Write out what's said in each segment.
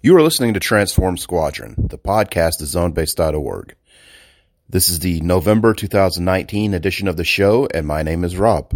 You are listening to Transform Squadron. The podcast is zonebase.org. This is the November 2019 edition of the show, and my name is Rob.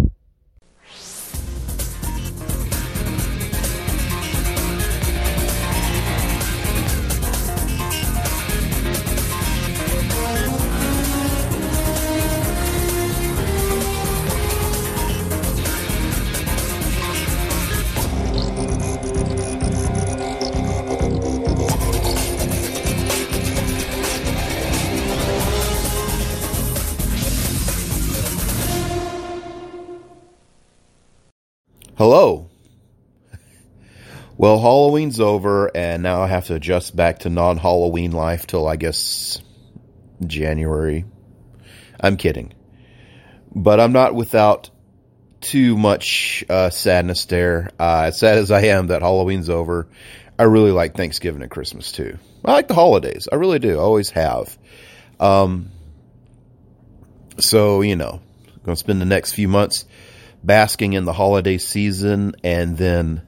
Well, Halloween's over, and now I have to adjust back to non Halloween life till I guess January. I'm kidding. But I'm not without too much uh, sadness there. Uh, as sad as I am that Halloween's over, I really like Thanksgiving and Christmas too. I like the holidays. I really do. I always have. Um, so, you know, going to spend the next few months basking in the holiday season and then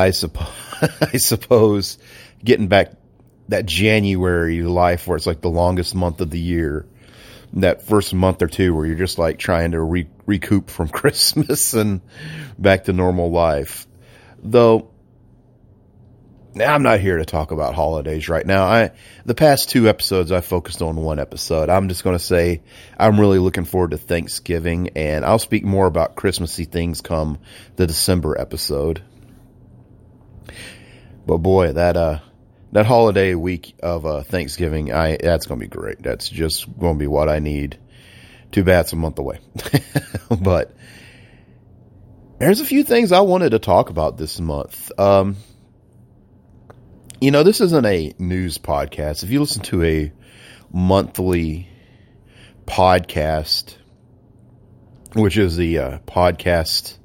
I suppose I suppose getting back that January life where it's like the longest month of the year. That first month or two where you're just like trying to re- recoup from Christmas and back to normal life. Though I'm not here to talk about holidays right now. I the past two episodes I focused on one episode. I'm just going to say I'm really looking forward to Thanksgiving and I'll speak more about Christmassy things come the December episode. But boy, that uh that holiday week of uh Thanksgiving, I that's going to be great. That's just going to be what I need. Too bad it's a month away. but there's a few things I wanted to talk about this month. Um you know, this isn't a news podcast. If you listen to a monthly podcast, which is the uh, podcast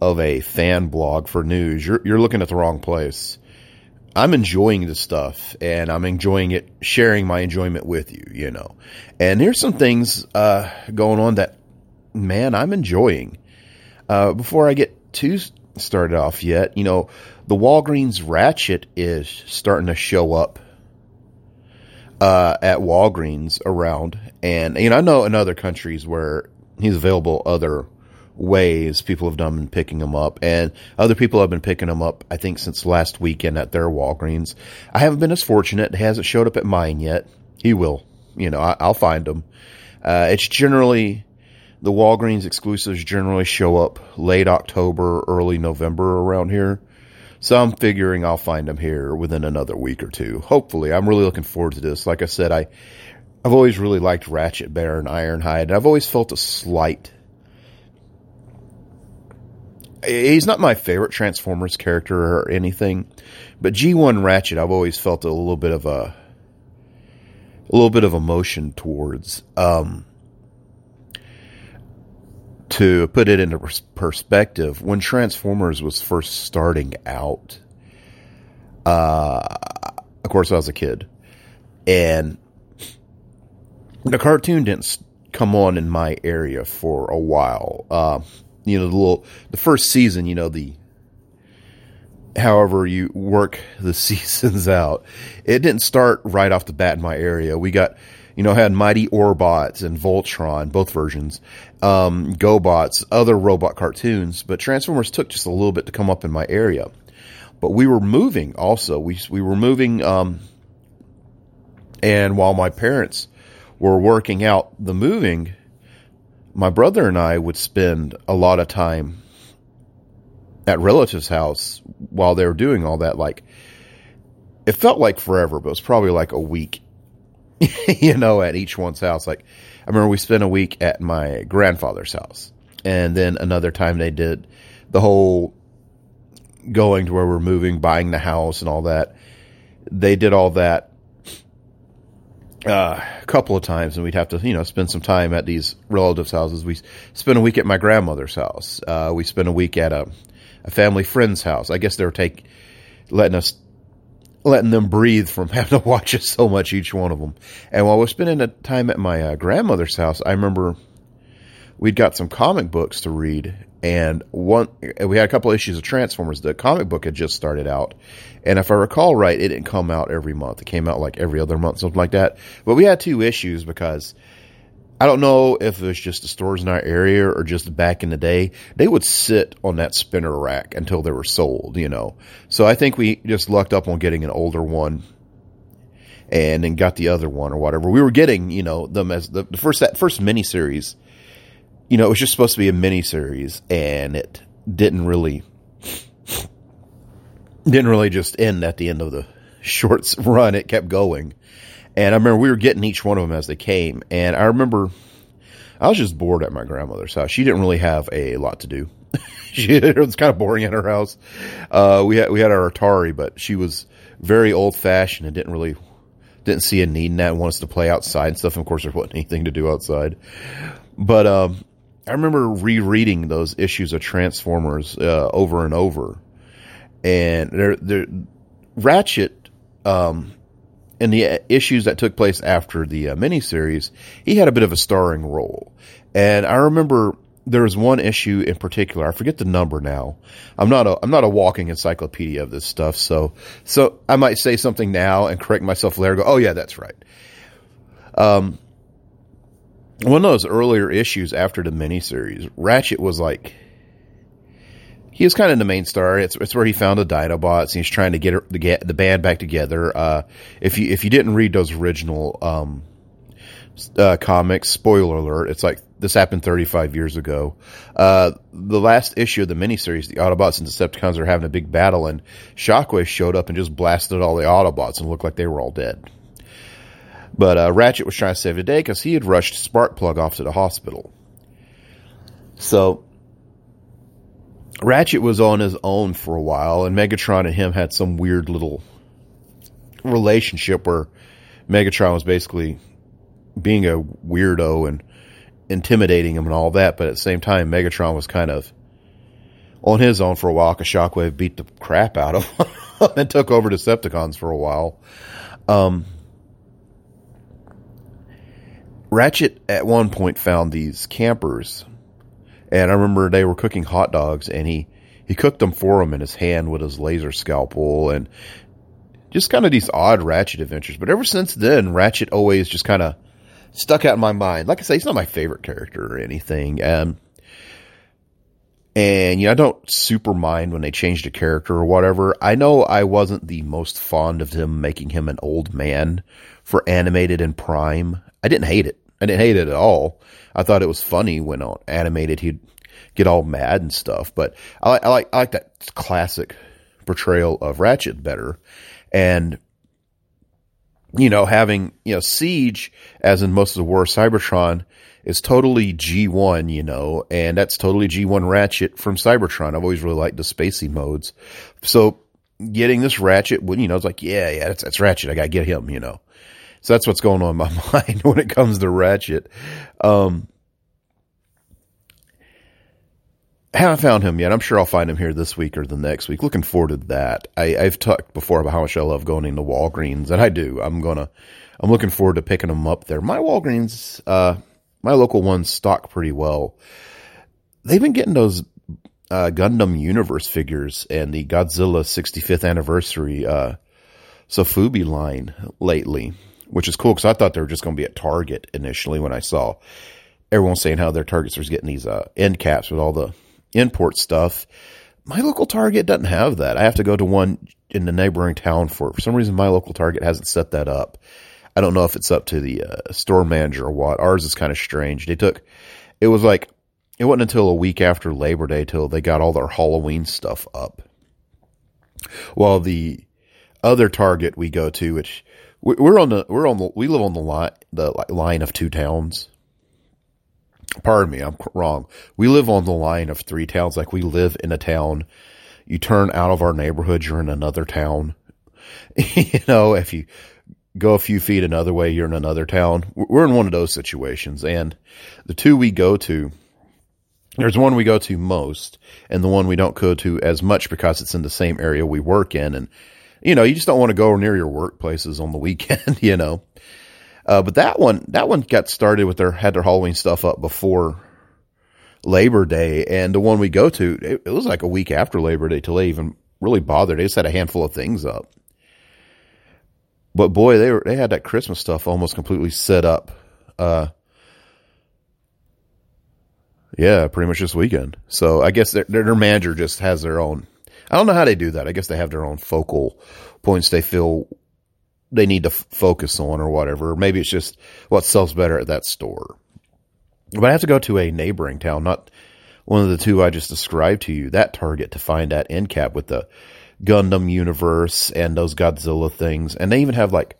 of a fan blog for news, you're, you're looking at the wrong place. I'm enjoying the stuff and I'm enjoying it, sharing my enjoyment with you, you know. And there's some things uh, going on that, man, I'm enjoying. Uh, before I get too started off yet, you know, the Walgreens Ratchet is starting to show up uh, at Walgreens around, and you know I know in other countries where he's available other ways people have done picking them up, and other people have been picking them up. I think since last weekend at their Walgreens. I haven't been as fortunate; it hasn't showed up at mine yet. He will, you know. I, will find him. Uh, it's generally the Walgreens exclusives generally show up late October, early November around here. So I'm figuring I'll find them here within another week or two. Hopefully, I'm really looking forward to this. Like I said, I I've always really liked Ratchet Bear and Ironhide. And I've always felt a slight. He's not my favorite Transformers character or anything, but G1 Ratchet I've always felt a little bit of a a little bit of emotion towards. Um, to put it into perspective, when Transformers was first starting out, uh, of course, I was a kid, and the cartoon didn't come on in my area for a while. Uh, you know, the little the first season, you know, the however you work the seasons out, it didn't start right off the bat in my area. We got you know, had Mighty Orbots and Voltron, both versions, um, GoBots, other robot cartoons, but Transformers took just a little bit to come up in my area. But we were moving also. We, we were moving, um, and while my parents were working out the moving, my brother and I would spend a lot of time at relatives' house while they were doing all that. Like, it felt like forever, but it was probably like a week you know, at each one's house. Like, I remember we spent a week at my grandfather's house, and then another time they did the whole going to where we're moving, buying the house and all that. They did all that uh, a couple of times, and we'd have to, you know, spend some time at these relatives' houses. We spent a week at my grandmother's house. Uh, we spent a week at a, a family friend's house. I guess they were take letting us letting them breathe from having to watch us so much each one of them. And while we're spending the time at my uh, grandmother's house, I remember we'd got some comic books to read, and one we had a couple of issues of Transformers. The comic book had just started out, and if I recall right, it didn't come out every month. It came out like every other month, something like that. But we had two issues because I don't know if it was just the stores in our area or just back in the day. They would sit on that spinner rack until they were sold, you know. So I think we just lucked up on getting an older one and then got the other one or whatever. We were getting, you know, them as the, the first that first mini series you know, it was just supposed to be a mini series, and it didn't really didn't really just end at the end of the short run. It kept going, and I remember we were getting each one of them as they came, and I remember I was just bored at my grandmother's house. She didn't really have a lot to do. she, it was kind of boring at her house. Uh, we had we had our Atari, but she was very old fashioned and didn't really didn't see a need in that. Us to play outside and stuff. And of course, there wasn't anything to do outside. But um, I remember rereading those issues of Transformers uh, over and over, and they're, they're, Ratchet, um, in the issues that took place after the uh, miniseries, he had a bit of a starring role, and I remember there was one issue in particular. I forget the number now. I'm not a I'm not a walking encyclopedia of this stuff, so so I might say something now and correct myself later. Go, oh yeah, that's right. Um, one of those earlier issues after the miniseries, Ratchet was like he was kind of the main star. It's it's where he found the Dinobots and he's trying to get the get the band back together. Uh, if you if you didn't read those original um, uh, comics, spoiler alert, it's like this happened 35 years ago. Uh, the last issue of the miniseries, the Autobots and Decepticons are having a big battle, and Shockwave showed up and just blasted all the Autobots and looked like they were all dead. But uh, Ratchet was trying to save the day because he had rushed Sparkplug off to the hospital. So Ratchet was on his own for a while, and Megatron and him had some weird little relationship where Megatron was basically being a weirdo and intimidating him and all that, but at the same time, Megatron was kind of on his own for a while because Shockwave beat the crap out of him and took over Decepticons for a while. Um, Ratchet at one point found these campers, and I remember they were cooking hot dogs, and he he cooked them for him in his hand with his laser scalpel, and just kind of these odd Ratchet adventures. But ever since then, Ratchet always just kind of stuck out in my mind. Like I say, he's not my favorite character or anything. Um, and you know, I don't super mind when they changed a character or whatever. I know I wasn't the most fond of him making him an old man for animated and Prime. I didn't hate it. I didn't hate it at all. I thought it was funny when on animated he'd get all mad and stuff. But I, I like I like that classic portrayal of Ratchet better. And you know, having you know Siege, as in most of the War of Cybertron, is totally G1, you know, and that's totally G1 Ratchet from Cybertron. I've always really liked the spacey modes. So getting this Ratchet, when you know, it's like, yeah, yeah, that's that's Ratchet. I gotta get him, you know. So that's what's going on in my mind when it comes to Ratchet. Um, haven't found him yet. I'm sure I'll find him here this week or the next week. Looking forward to that. I, have talked before about how much I love going into Walgreens, and I do. I'm gonna. I'm looking forward to picking them up there. My Walgreens, uh, my local ones stock pretty well. They've been getting those uh, Gundam Universe figures and the Godzilla 65th anniversary uh, Sofubi line lately which is cool because I thought they were just going to be at Target initially when I saw everyone saying how their Targets was getting these uh, end caps with all the import stuff. My local Target doesn't have that. I have to go to one in the neighboring town for. For some reason, my local Target hasn't set that up. I don't know if it's up to the uh, store manager or what. Ours is kind of strange. They took, it was like, it wasn't until a week after Labor Day till they got all their Halloween stuff up. While the other Target we go to, which we're on the we're on the we live on the line the line of two towns. Pardon me, I'm wrong. We live on the line of three towns. Like we live in a town you turn out of our neighborhood, you're in another town. you know, if you go a few feet another way, you're in another town. We're in one of those situations. And the two we go to, there's one we go to most and the one we don't go to as much because it's in the same area we work in. And, you know, you just don't want to go near your workplaces on the weekend, you know. Uh, but that one, that one got started with their, had their Halloween stuff up before Labor Day. And the one we go to, it, it was like a week after Labor Day till they even really bothered. They just had a handful of things up. But boy, they were, they had that Christmas stuff almost completely set up. Uh, yeah, pretty much this weekend. So I guess their, their manager just has their own. I don't know how they do that. I guess they have their own focal points they feel they need to f- focus on or whatever. Maybe it's just what sells better at that store. But I have to go to a neighboring town, not one of the two I just described to you, that Target to find that end cap with the Gundam universe and those Godzilla things. And they even have like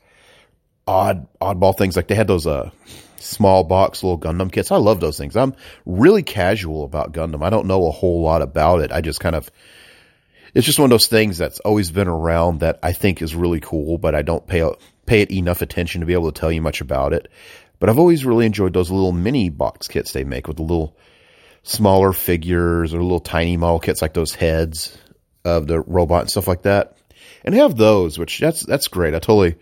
odd, oddball things. Like they had those, uh, small box little Gundam kits. I love those things. I'm really casual about Gundam. I don't know a whole lot about it. I just kind of, it's just one of those things that's always been around that I think is really cool, but I don't pay, pay it enough attention to be able to tell you much about it. But I've always really enjoyed those little mini box kits they make with the little smaller figures or little tiny model kits like those heads of the robot and stuff like that. And have those, which that's that's great. I totally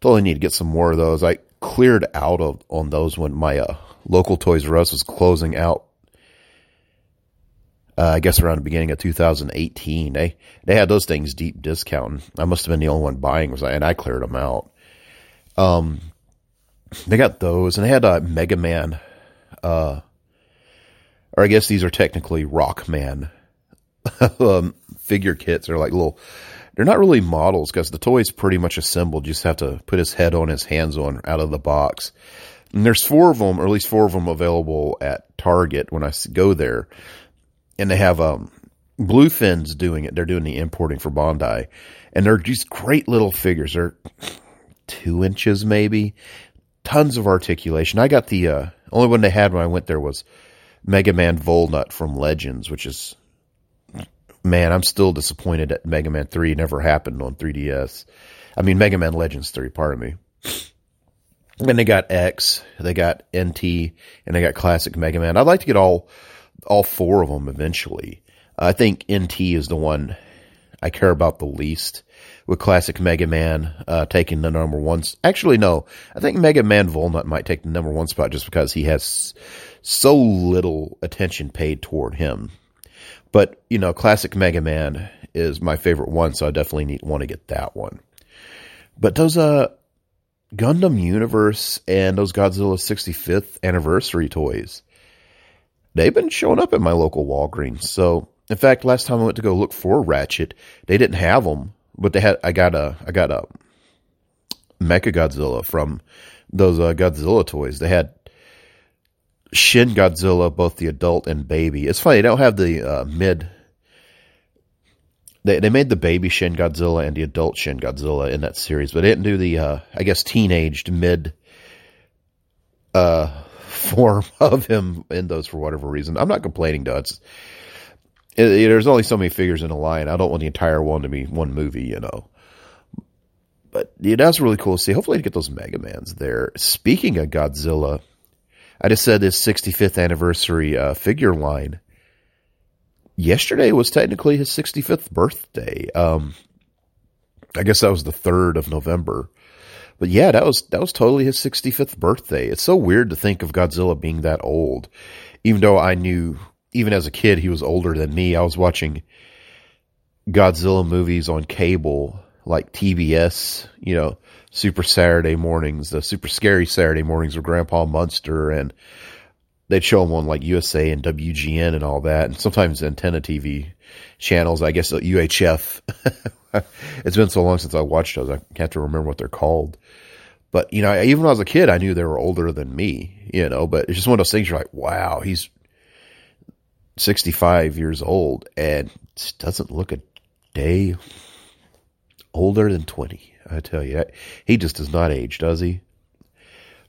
totally need to get some more of those. I cleared out of on those when my uh, local Toys R Us was closing out. Uh, I guess around the beginning of 2018, they they had those things deep discount. I must have been the only one buying, was and I cleared them out. Um, they got those, and they had a uh, Mega Man, uh, or I guess these are technically Rockman um, figure kits. They're like little they're not really models because the toy's pretty much assembled. You just have to put his head on, his hands on out of the box. And there's four of them, or at least four of them available at Target when I go there. And they have, um, Bluefin's doing it. They're doing the importing for Bandai. And they're just great little figures. They're two inches maybe. Tons of articulation. I got the, uh, only one they had when I went there was Mega Man Volnut from Legends, which is man, I'm still disappointed that Mega Man 3 never happened on 3DS. I mean, Mega Man Legends 3, pardon me. And they got X, they got NT, and they got Classic Mega Man. I'd like to get all, all four of them eventually. I think NT is the one I care about the least with Classic Mega Man, uh, taking the number one. Spot. Actually, no, I think Mega Man Volnut might take the number one spot just because he has so little attention paid toward him. But, you know, classic Mega Man is my favorite one, so I definitely need, want to get that one. But those, uh, Gundam Universe and those Godzilla 65th anniversary toys, they've been showing up at my local Walgreens. So, in fact, last time I went to go look for Ratchet, they didn't have them, but they had, I got a, I got a Mecha Godzilla from those uh, Godzilla toys. They had Shin Godzilla, both the adult and baby. It's funny, they don't have the uh, mid. They they made the baby Shin Godzilla and the adult Shin Godzilla in that series, but they didn't do the uh, I guess teenaged mid uh, form of him in those for whatever reason. I'm not complaining. It's it, it, there's only so many figures in a line. I don't want the entire one to be one movie, you know. But yeah, that's really cool to see. Hopefully, to get those Mega Mans there. Speaking of Godzilla, I just said this 65th anniversary uh, figure line. Yesterday was technically his 65th birthday. Um, I guess that was the 3rd of November. But yeah, that was that was totally his 65th birthday. It's so weird to think of Godzilla being that old. Even though I knew even as a kid he was older than me. I was watching Godzilla movies on cable like TBS, you know, Super Saturday mornings, the Super Scary Saturday mornings with Grandpa Munster, and they'd show them on like USA and WGN and all that, and sometimes antenna TV channels. I guess UHF. it's been so long since I watched those, I to remember what they're called. But you know, even when I was a kid, I knew they were older than me. You know, but it's just one of those things. You're like, wow, he's 65 years old and doesn't look a day older than 20. I tell you, he just does not age, does he?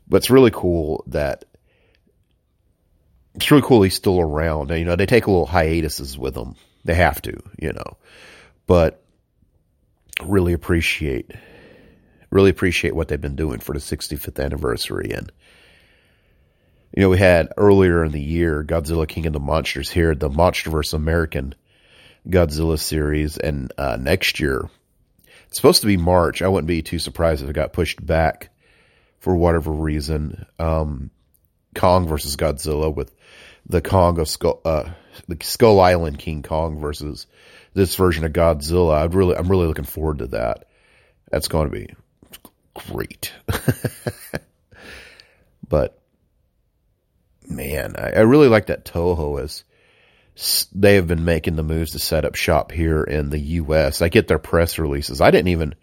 But it's really cool that it's really cool he's still around. You know, they take a little hiatuses with him. They have to, you know. But really appreciate really appreciate what they've been doing for the 65th anniversary and you know, we had earlier in the year Godzilla King of the Monsters here, the Monsterverse American Godzilla series, and uh, next year it's supposed to be March. I wouldn't be too surprised if it got pushed back for whatever reason. Um, Kong versus Godzilla with the Kong of Skull, uh, the Skull Island King Kong versus this version of Godzilla. I'd really, I'm really looking forward to that. That's going to be great. but man, I, I, really like that Toho is. They have been making the moves to set up shop here in the U.S. I get their press releases. I didn't even,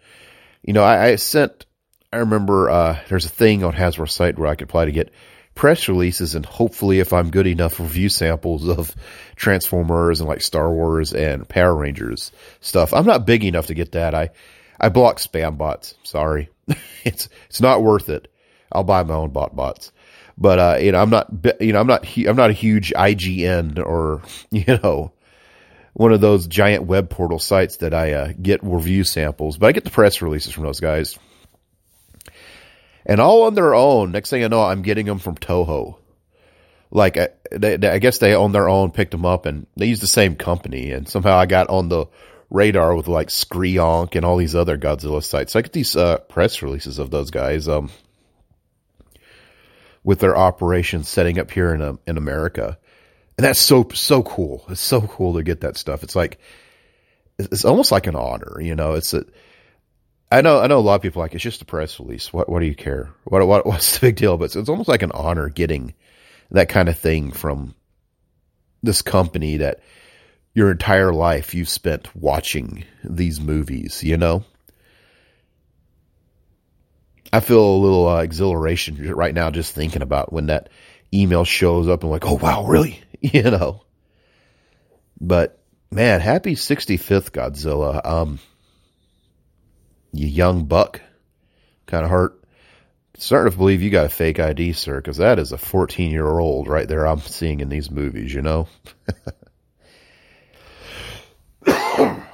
you know, I, I sent. I remember uh, there's a thing on Hasbro's site where I could apply to get press releases and hopefully if I'm good enough review samples of Transformers and like Star Wars and Power Rangers stuff. I'm not big enough to get that. I I block spam bots. Sorry. it's it's not worth it. I'll buy my own bot bots. But uh, you know, I'm not you know, I'm not I'm not a huge IGN or you know one of those giant web portal sites that I uh, get review samples, but I get the press releases from those guys. And all on their own. Next thing I know, I'm getting them from Toho. Like, I, they, I guess they own their own, picked them up, and they use the same company. And somehow I got on the radar with like Screonk and all these other Godzilla sites. So I get these uh, press releases of those guys. Um, with their operations setting up here in um, in America. And that's so so cool. It's so cool to get that stuff. It's like it's almost like an honor, you know. It's a I know I know a lot of people like it's just a press release. What what do you care? What what what's the big deal? But it's, it's almost like an honor getting that kind of thing from this company that your entire life you've spent watching these movies, you know? I feel a little uh, exhilaration right now just thinking about when that email shows up and like, oh wow, really? You know. But man, happy 65th Godzilla. Um, you young buck. Kind of hurt. Starting to believe you got a fake ID, sir, because that is a 14 year old right there I'm seeing in these movies, you know?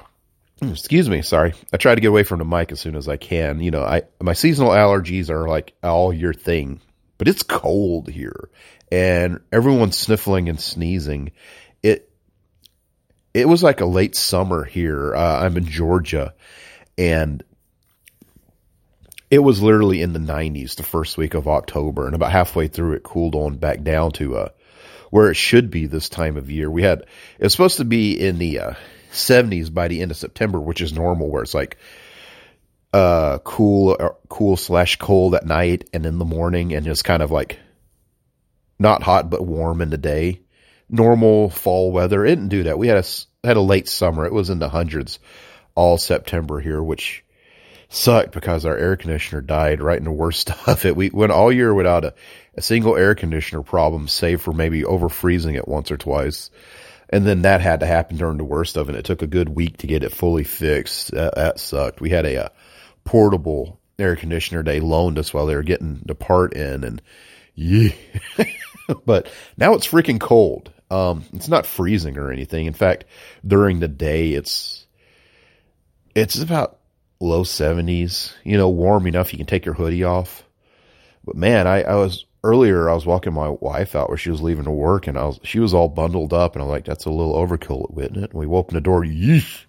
excuse me sorry i try to get away from the mic as soon as i can you know i my seasonal allergies are like all your thing but it's cold here and everyone's sniffling and sneezing it it was like a late summer here uh, i'm in georgia and it was literally in the 90s the first week of october and about halfway through it cooled on back down to uh where it should be this time of year we had it was supposed to be in the uh 70s by the end of September, which is normal, where it's like uh cool, uh, cool slash cold at night and in the morning, and just kind of like not hot but warm in the day. Normal fall weather. It didn't do that. We had a had a late summer. It was in the hundreds all September here, which sucked because our air conditioner died right in the worst stuff. It we went all year without a, a single air conditioner problem, save for maybe over freezing it once or twice. And then that had to happen during the worst of it. It took a good week to get it fully fixed. That, that sucked. We had a, a, portable air conditioner they loaned us while they were getting the part in, and yeah. but now it's freaking cold. Um, it's not freezing or anything. In fact, during the day, it's it's about low seventies. You know, warm enough you can take your hoodie off. But man, I, I was earlier I was walking my wife out where she was leaving to work and I was she was all bundled up and I'm like, that's a little overkill, isn't it? And we opened the door, yeesh.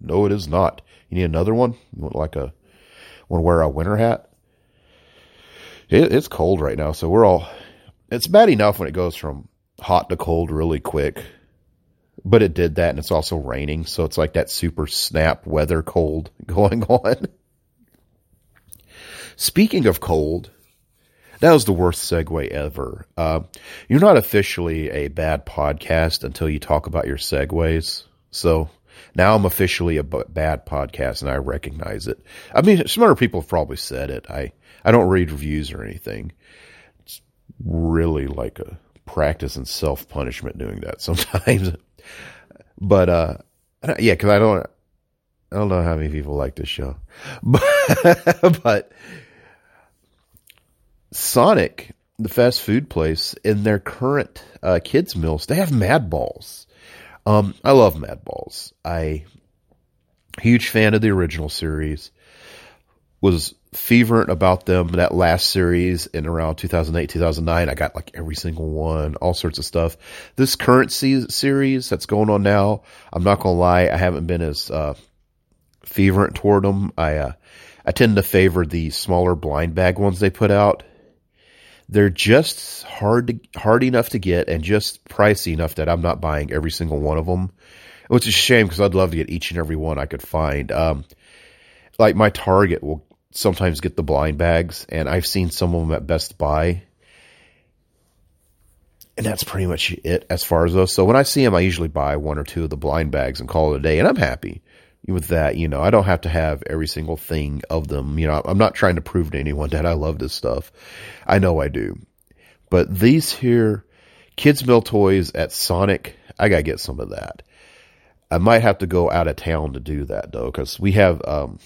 No, it is not. You need another one? You want like a want to wear a winter hat? It, it's cold right now, so we're all it's bad enough when it goes from hot to cold really quick. But it did that and it's also raining, so it's like that super snap weather cold going on. Speaking of cold, that was the worst segue ever. Uh, you're not officially a bad podcast until you talk about your segues. So now I'm officially a b- bad podcast and I recognize it. I mean, some other people have probably said it. I, I don't read reviews or anything. It's really like a practice in self punishment doing that sometimes. but, uh, yeah, cause I don't, I don't know how many people like this show, but, but Sonic, the fast food place, in their current uh, kids' meals, they have Mad Balls. Um, I love Mad Balls. I huge fan of the original series. Was fervent about them that last series in around 2008 2009 i got like every single one all sorts of stuff. This current se- series that's going on now i'm not gonna lie i haven't been as uh fervent toward them i uh i tend to favor the smaller blind bag ones they put out. They're just hard to hard enough to get and just pricey enough that i'm not buying every single one of them which is a shame because i'd love to get each and every one i could find. Um like my target will sometimes get the blind bags, and I've seen some of them at Best Buy. And that's pretty much it as far as those. So when I see them, I usually buy one or two of the blind bags and call it a day, and I'm happy with that. You know, I don't have to have every single thing of them. You know, I'm not trying to prove to anyone that I love this stuff. I know I do. But these here kids' meal toys at Sonic, I gotta get some of that. I might have to go out of town to do that though, because we have um,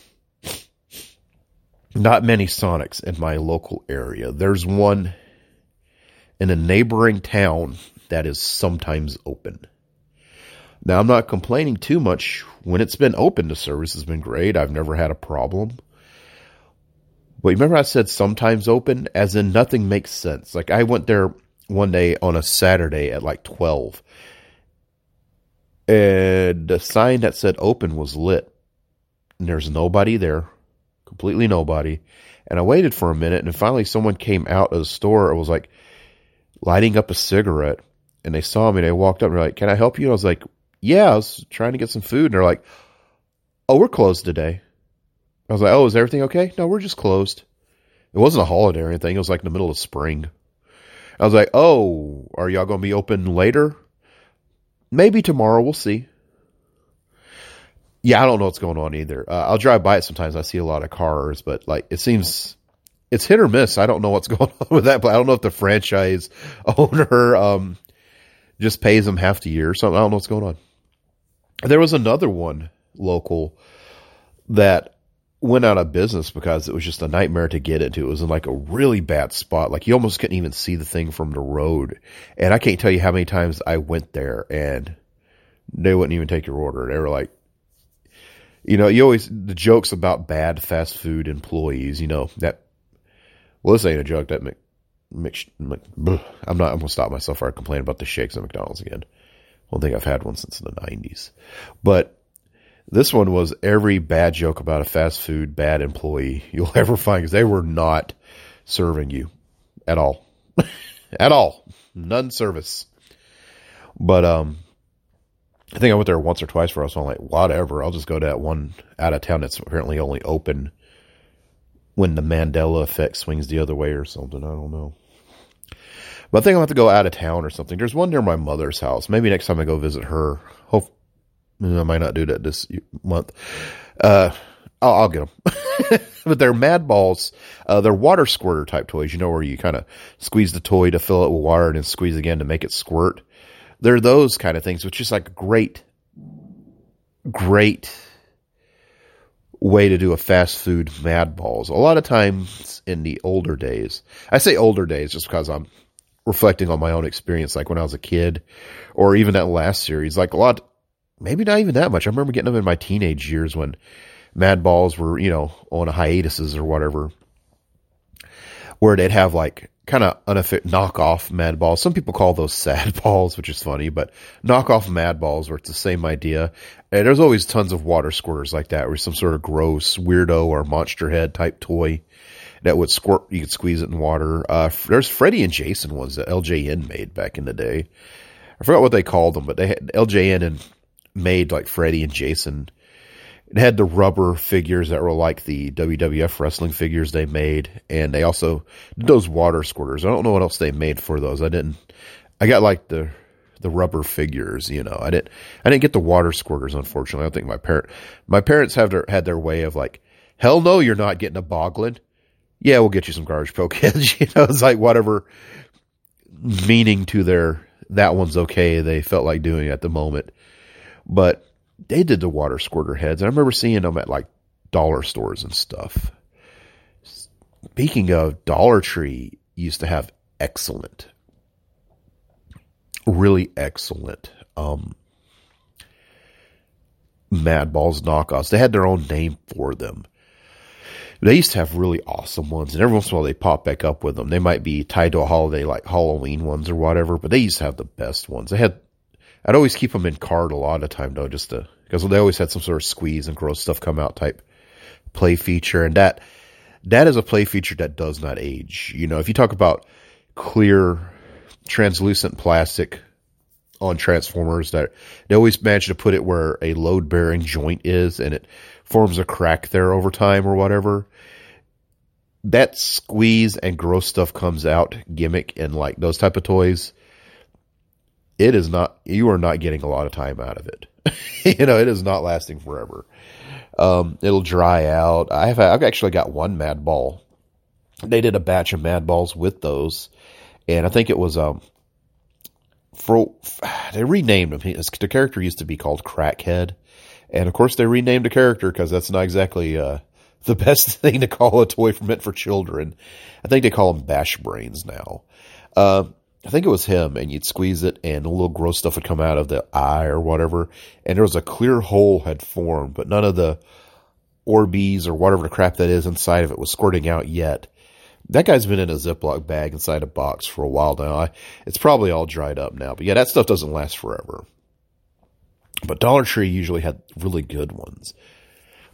not many Sonics in my local area. There's one in a neighboring town that is sometimes open. Now, I'm not complaining too much. When it's been open, the service has been great. I've never had a problem. But remember, I said sometimes open, as in nothing makes sense. Like, I went there one day on a Saturday at like 12, and the sign that said open was lit. And there's nobody there completely nobody. And I waited for a minute, and finally someone came out of the store and was like lighting up a cigarette. And they saw me, and they walked up and they're like, "Can I help you?" And I was like, "Yeah, I was trying to get some food." And they're like, "Oh, we're closed today." I was like, "Oh, is everything okay?" No, we're just closed. It wasn't a holiday or anything. It was like in the middle of spring. I was like, "Oh, are y'all going to be open later?" Maybe tomorrow. We'll see. Yeah, I don't know what's going on either. Uh, I'll drive by it sometimes. I see a lot of cars, but like it seems it's hit or miss. I don't know what's going on with that. But I don't know if the franchise owner um, just pays them half the year or something. I don't know what's going on. There was another one local that went out of business because it was just a nightmare to get into. It was in like a really bad spot. Like you almost couldn't even see the thing from the road. And I can't tell you how many times I went there and they wouldn't even take your order. They were like, you know, you always the jokes about bad fast food employees. You know that. Well, this ain't a joke. That Mc, Mc, Mc I'm not. I'm gonna stop myself before I complain about the shakes at McDonald's again. I don't think I've had one since the '90s, but this one was every bad joke about a fast food bad employee you'll ever find because they were not serving you at all, at all, none service. But um, I think I went there once or twice for us. So I'm like, whatever. I'll just go to that one out of town that's apparently only open when the Mandela effect swings the other way or something. I don't know. But I think I'll have to go out of town or something. There's one near my mother's house. Maybe next time I go visit her. Hope I might not do that this month. Uh, I'll, I'll get them. but they're mad balls. Uh, they're water squirter type toys. You know where you kind of squeeze the toy to fill it with water and then squeeze again to make it squirt. They're those kind of things, which is like a great, great way to do a fast food mad balls. A lot of times in the older days, I say older days just because I'm reflecting on my own experience, like when I was a kid, or even that last series. Like a lot, maybe not even that much. I remember getting them in my teenage years when Mad Balls were, you know, on hiatuses or whatever, where they'd have like kind of unofficial knockoff mad balls. Some people call those sad balls, which is funny, but knockoff mad balls where it's the same idea. And there's always tons of water squirters like that, where some sort of gross weirdo or monster head type toy that would squirt. You could squeeze it in water. Uh, there's Freddy and Jason ones that LJN made back in the day. I forgot what they called them, but they had LJN and made like Freddy and Jason it had the rubber figures that were like the WWF wrestling figures they made, and they also did those water squirters. I don't know what else they made for those. I didn't. I got like the the rubber figures, you know. I didn't. I didn't get the water squirters, unfortunately. I think my parent my parents have their had their way of like, hell no, you're not getting a boglin. Yeah, we'll get you some garbage pail kids. you know, it's like whatever meaning to their that one's okay. They felt like doing at the moment, but they did the water squirter heads. and I remember seeing them at like dollar stores and stuff. Speaking of, Dollar Tree used to have excellent, really excellent um, Mad Balls knockoffs. They had their own name for them. They used to have really awesome ones, and every once in a while they pop back up with them. They might be tied to a holiday like Halloween ones or whatever, but they used to have the best ones. They had, I'd always keep them in card a lot of time though, just to, because they always had some sort of squeeze and gross stuff come out type play feature, and that, that is a play feature that does not age. You know, if you talk about clear, translucent plastic on Transformers that they always manage to put it where a load bearing joint is and it forms a crack there over time or whatever. That squeeze and gross stuff comes out gimmick and like those type of toys. It is not, you are not getting a lot of time out of it. you know, it is not lasting forever. Um, it'll dry out. I have, I've actually got one Mad Ball. They did a batch of Mad Balls with those. And I think it was, um, for they renamed him. the character used to be called Crackhead, and of course they renamed the character because that's not exactly uh, the best thing to call a toy meant for children. I think they call them Bash Brains now. Uh, I think it was him, and you'd squeeze it, and a little gross stuff would come out of the eye or whatever, and there was a clear hole had formed, but none of the Orbeez or whatever the crap that is inside of it was squirting out yet. That guy's been in a Ziploc bag inside a box for a while now. I, it's probably all dried up now. But yeah, that stuff doesn't last forever. But Dollar Tree usually had really good ones.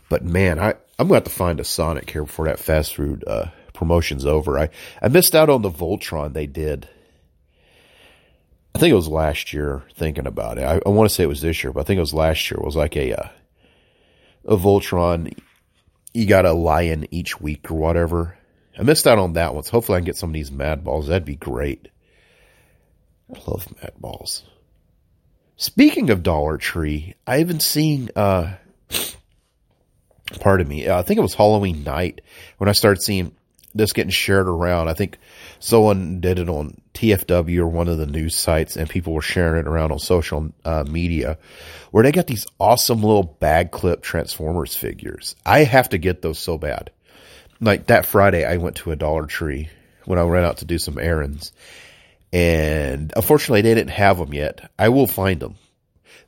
But man, I, I'm going to have to find a Sonic here before that fast food uh, promotion's over. I, I missed out on the Voltron they did. I think it was last year thinking about it. I, I want to say it was this year, but I think it was last year. It was like a, uh, a Voltron. You got a lion each week or whatever I missed out on that one. So hopefully I can get some of these Mad Balls. That'd be great. I love Mad Balls. Speaking of Dollar Tree, I've been seeing, uh, pardon me, uh, I think it was Halloween night when I started seeing this getting shared around. I think someone did it on TFW or one of the news sites and people were sharing it around on social uh, media where they got these awesome little bag clip Transformers figures. I have to get those so bad like that Friday, I went to a Dollar Tree when I ran out to do some errands, and unfortunately, they didn't have them yet. I will find them.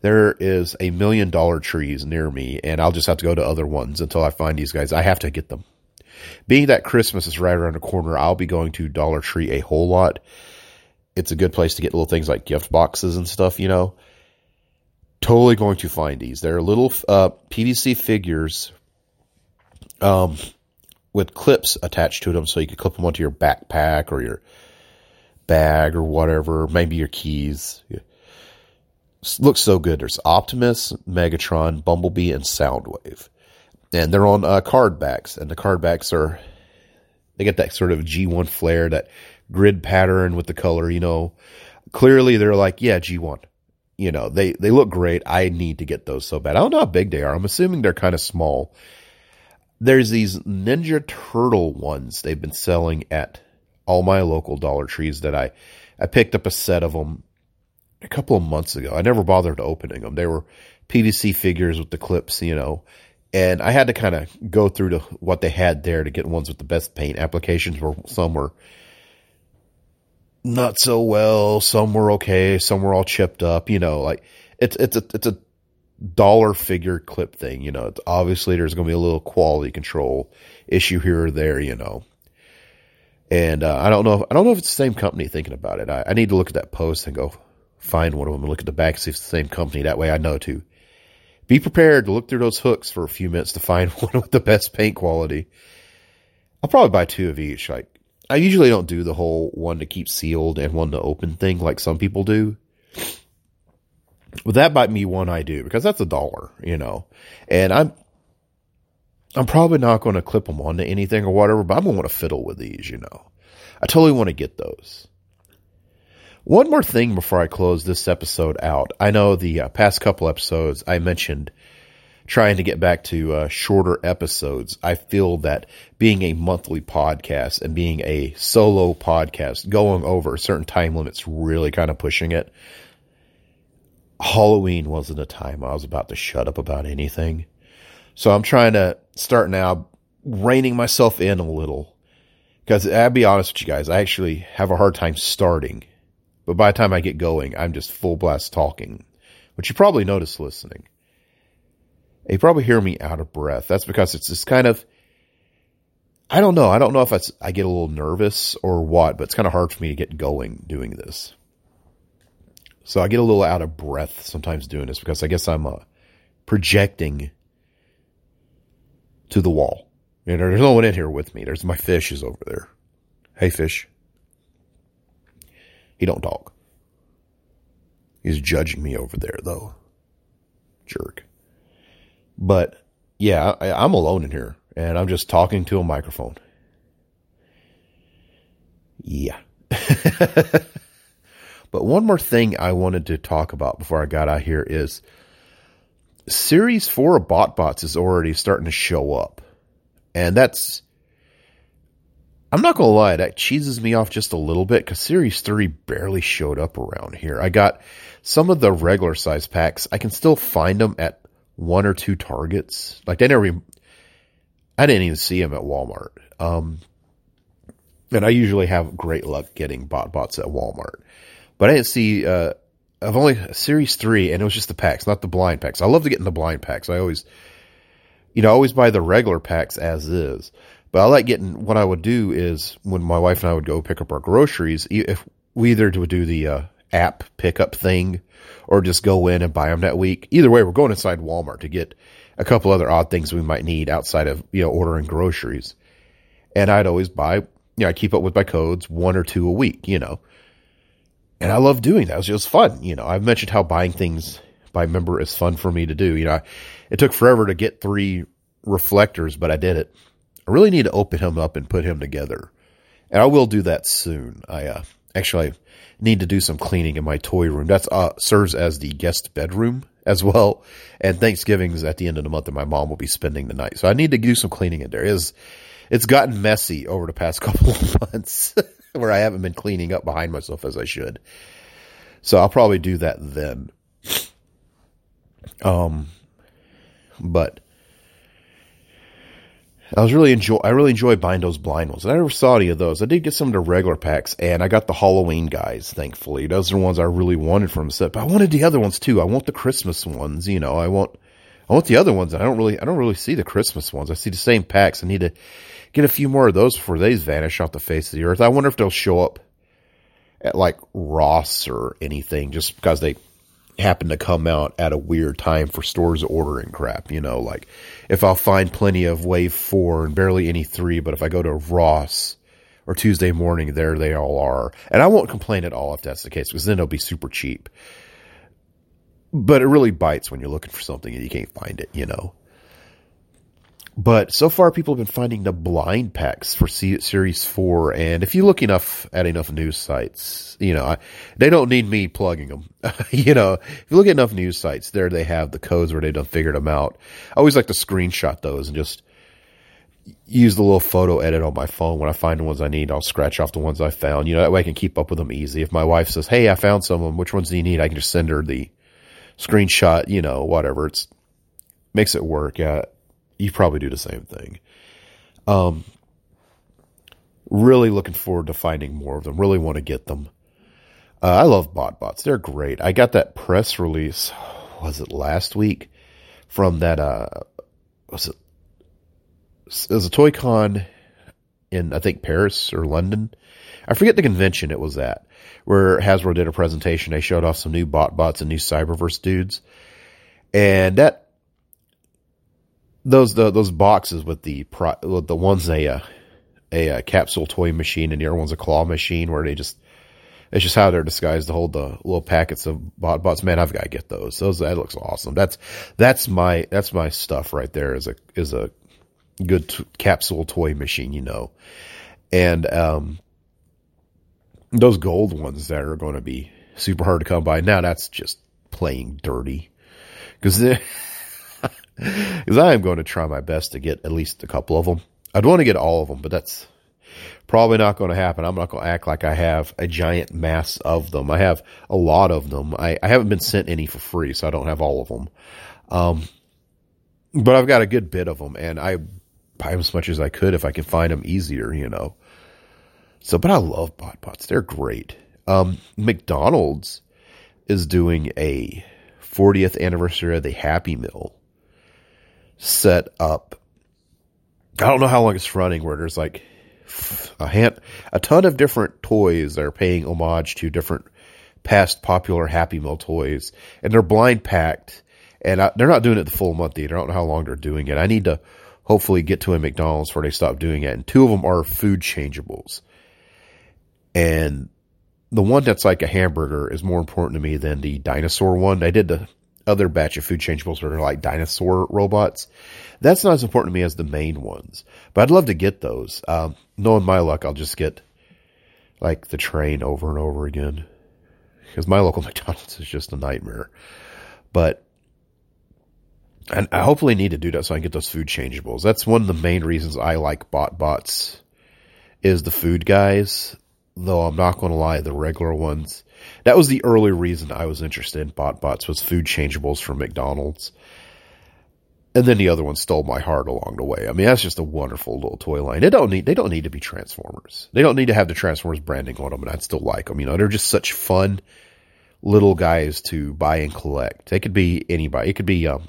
There is a million dollar trees near me, and I'll just have to go to other ones until I find these guys. I have to get them. Being that Christmas is right around the corner, I'll be going to Dollar Tree a whole lot. It's a good place to get little things like gift boxes and stuff, you know. Totally going to find these. They're little uh, PVC figures. Um, with clips attached to them so you can clip them onto your backpack or your bag or whatever, maybe your keys. Looks so good. There's Optimus, Megatron, Bumblebee, and Soundwave. And they're on uh, card backs, and the card backs are, they get that sort of G1 flair, that grid pattern with the color, you know. Clearly they're like, yeah, G1. You know, they, they look great. I need to get those so bad. I don't know how big they are. I'm assuming they're kind of small there's these Ninja Turtle ones they've been selling at all my local Dollar Trees that I, I picked up a set of them a couple of months ago. I never bothered opening them. They were PVC figures with the clips, you know, and I had to kind of go through to what they had there to get ones with the best paint applications where some were not so well, some were okay, some were all chipped up, you know, like it's, it's a, it's a dollar figure clip thing. You know, obviously there's going to be a little quality control issue here or there. You know, and uh, I don't know. If, I don't know if it's the same company thinking about it. I, I, need to look at that post and go find one of them and look at the back see if it's the same company. That way, I know to be prepared to look through those hooks for a few minutes to find one with the best paint quality. I'll probably buy two of each. Like I usually don't do the whole one to keep sealed and one to open thing like some people do. But that might be one I do because that's a dollar, you know, and I'm, I'm probably not going to clip them onto anything or whatever, but I'm going to want to fiddle with these, you know. I totally want to get those. One more thing before I close this episode out. I know the uh, past couple episodes I mentioned trying to get back to uh, shorter episodes. I feel that being a monthly podcast and being a solo podcast, going over certain time limits, really kind of pushing it. Halloween wasn't a time I was about to shut up about anything. So I'm trying to start now reining myself in a little. Because I'll be honest with you guys, I actually have a hard time starting. But by the time I get going, I'm just full blast talking, which you probably notice listening. You probably hear me out of breath. That's because it's this kind of, I don't know. I don't know if I get a little nervous or what, but it's kind of hard for me to get going doing this. So I get a little out of breath sometimes doing this because I guess I'm uh, projecting to the wall. You know, there's no one in here with me. There's my fish is over there. Hey, fish. He don't talk. He's judging me over there, though. Jerk. But yeah, I, I'm alone in here, and I'm just talking to a microphone. Yeah. but one more thing I wanted to talk about before I got out here is Series 4 of BotBots is already starting to show up. And that's, I'm not to lie, that cheeses me off just a little bit because Series 3 barely showed up around here. I got some of the regular size packs. I can still find them at one or two targets. Like they never, even, I didn't even see them at Walmart. Um, and I usually have great luck getting bot bots at Walmart, but I didn't see, uh, I've only series three and it was just the packs, not the blind packs. I love to get in the blind packs. I always, you know, always buy the regular packs as is, but I like getting, what I would do is when my wife and I would go pick up our groceries, if we either would do the, uh, app pickup thing or just go in and buy them that week. Either way, we're going inside Walmart to get a couple other odd things we might need outside of, you know, ordering groceries. And I'd always buy, you know, I keep up with my codes, one or two a week, you know. And I love doing that. It was just fun. You know, I've mentioned how buying things by member is fun for me to do. You know, it took forever to get three reflectors, but I did it. I really need to open him up and put him together. And I will do that soon. I, uh, actually, need to do some cleaning in my toy room. That uh, serves as the guest bedroom as well. And Thanksgiving's at the end of the month, and my mom will be spending the night. So I need to do some cleaning in there. Is it's gotten messy over the past couple of months where I haven't been cleaning up behind myself as I should. So I'll probably do that then. Um, but I was really enjoy. I really enjoy buying those blind ones. I never saw any of those. I did get some of the regular packs, and I got the Halloween guys. Thankfully, those are the ones I really wanted from the set. But I wanted the other ones too. I want the Christmas ones. You know, I want, I want the other ones. I don't really, I don't really see the Christmas ones. I see the same packs. I need to get a few more of those before they vanish off the face of the earth. I wonder if they'll show up at like Ross or anything, just because they happen to come out at a weird time for stores ordering crap. You know, like if I'll find plenty of wave four and barely any three, but if I go to Ross or Tuesday morning, there they all are. And I won't complain at all if that's the case because then it'll be super cheap. But it really bites when you're looking for something and you can't find it, you know. But so far, people have been finding the blind packs for Series 4. And if you look enough at enough news sites, you know, I, they don't need me plugging them. you know, if you look at enough news sites, there they have the codes where they've done figured them out. I always like to screenshot those and just use the little photo edit on my phone. When I find the ones I need, I'll scratch off the ones I found. You know, that way I can keep up with them easy. If my wife says, Hey, I found some of them. Which ones do you need? I can just send her the screenshot, you know, whatever. It's makes it work. You probably do the same thing. Um, really looking forward to finding more of them. Really want to get them. Uh, I love BotBots. They're great. I got that press release. Was it last week? From that, uh, was it? It was a Toy Con in, I think, Paris or London. I forget the convention it was at, where Hasbro did a presentation. They showed off some new BotBots and new Cyberverse dudes. And that those the, those boxes with the pro, the ones a uh, a, a capsule toy machine and the other one's a claw machine where they just it's just how they're disguised to hold the little packets of bot bots. Man, I've got to get those. Those that looks awesome. That's that's my that's my stuff right there. Is a is a good t- capsule toy machine, you know, and um those gold ones that are going to be super hard to come by. Now that's just playing dirty because because I am going to try my best to get at least a couple of them. I'd want to get all of them, but that's probably not going to happen. I'm not going to act like I have a giant mass of them. I have a lot of them. I, I haven't been sent any for free, so I don't have all of them. Um, but I've got a good bit of them, and I buy them as much as I could if I can find them easier, you know. So, but I love BotBots. They're great. Um, McDonald's is doing a 40th anniversary of the Happy Meal set up. I don't know how long it's running where there's like a hand, a ton of different toys that are paying homage to different past popular Happy Meal toys, and they're blind packed, and I, they're not doing it the full month either. I don't know how long they're doing it. I need to hopefully get to a McDonald's where they stop doing it. And two of them are food changeables, and the one that's like a hamburger is more important to me than the dinosaur one. I did the other batch of food changeables where they're like dinosaur robots. That's not as important to me as the main ones, but I'd love to get those. Um, knowing my luck, I'll just get like the train over and over again because my local McDonald's is just a nightmare. But and I hopefully need to do that so I can get those food changeables. That's one of the main reasons I like bot bots is the food guys. Though I'm not going to lie, the regular ones. That was the early reason I was interested in bot bots was food changeables from McDonald's. And then the other one stole my heart along the way. I mean, that's just a wonderful little toy line. They don't need they don't need to be Transformers. They don't need to have the Transformers branding on them, and I'd still like them. You know, they're just such fun little guys to buy and collect. They could be anybody. It could be um,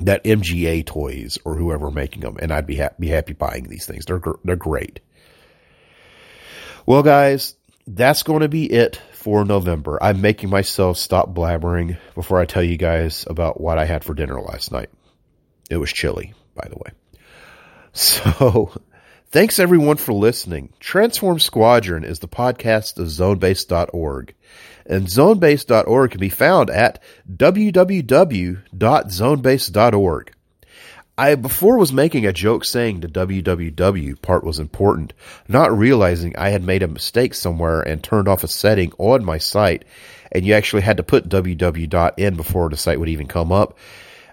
that MGA toys or whoever making them, and I'd be ha- be happy buying these things. They're gr- they're great. Well, guys, that's going to be it for November. I'm making myself stop blabbering before I tell you guys about what I had for dinner last night. It was chili, by the way. So, thanks everyone for listening. Transform Squadron is the podcast of zonebase.org. And zonebase.org can be found at www.zonebase.org. I before was making a joke saying the www part was important, not realizing I had made a mistake somewhere and turned off a setting on my site, and you actually had to put www.in before the site would even come up.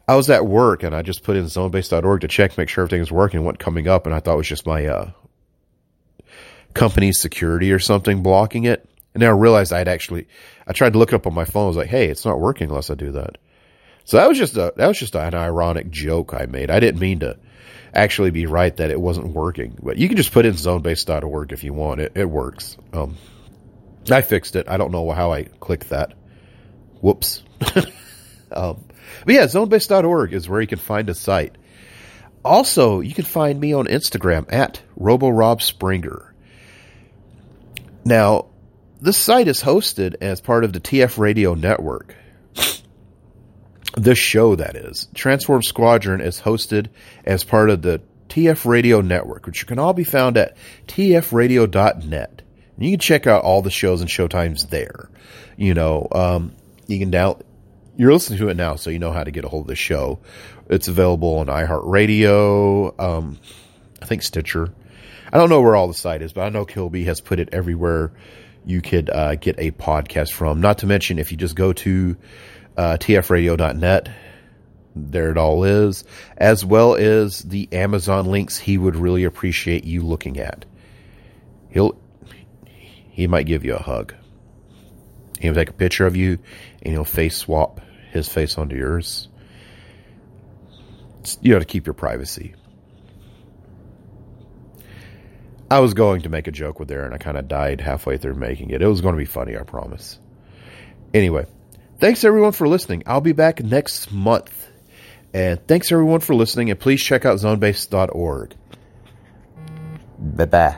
I was at work and I just put in zonebase.org to check, make sure everything was working, what coming up, and I thought it was just my uh, company's security or something blocking it. And then I realized I had actually, I tried to look it up on my phone. I was like, hey, it's not working unless I do that. So that was just a that was just an ironic joke I made. I didn't mean to actually be right that it wasn't working. But you can just put in zonebase.org if you want. It it works. Um, I fixed it. I don't know how I clicked that. Whoops. um, but yeah, zonebase.org is where you can find a site. Also, you can find me on Instagram at RoboRobSpringer. Now, this site is hosted as part of the TF Radio Network. This show, that is. Transform Squadron is hosted as part of the TF Radio Network, which can all be found at tfradio.net. And you can check out all the shows and showtimes there. You know, um, you can down. You're listening to it now, so you know how to get a hold of the show. It's available on iHeartRadio, um, I think Stitcher. I don't know where all the site is, but I know Kilby has put it everywhere you could uh, get a podcast from. Not to mention, if you just go to uh, tfradio.net. There it all is, as well as the Amazon links he would really appreciate you looking at. He'll he might give you a hug. He'll take a picture of you and he'll face swap his face onto yours. You know, to keep your privacy. I was going to make a joke with there and I kind of died halfway through making it. It was going to be funny, I promise. Anyway, Thanks everyone for listening. I'll be back next month. And thanks everyone for listening. And please check out zonebase.org. Bye bye.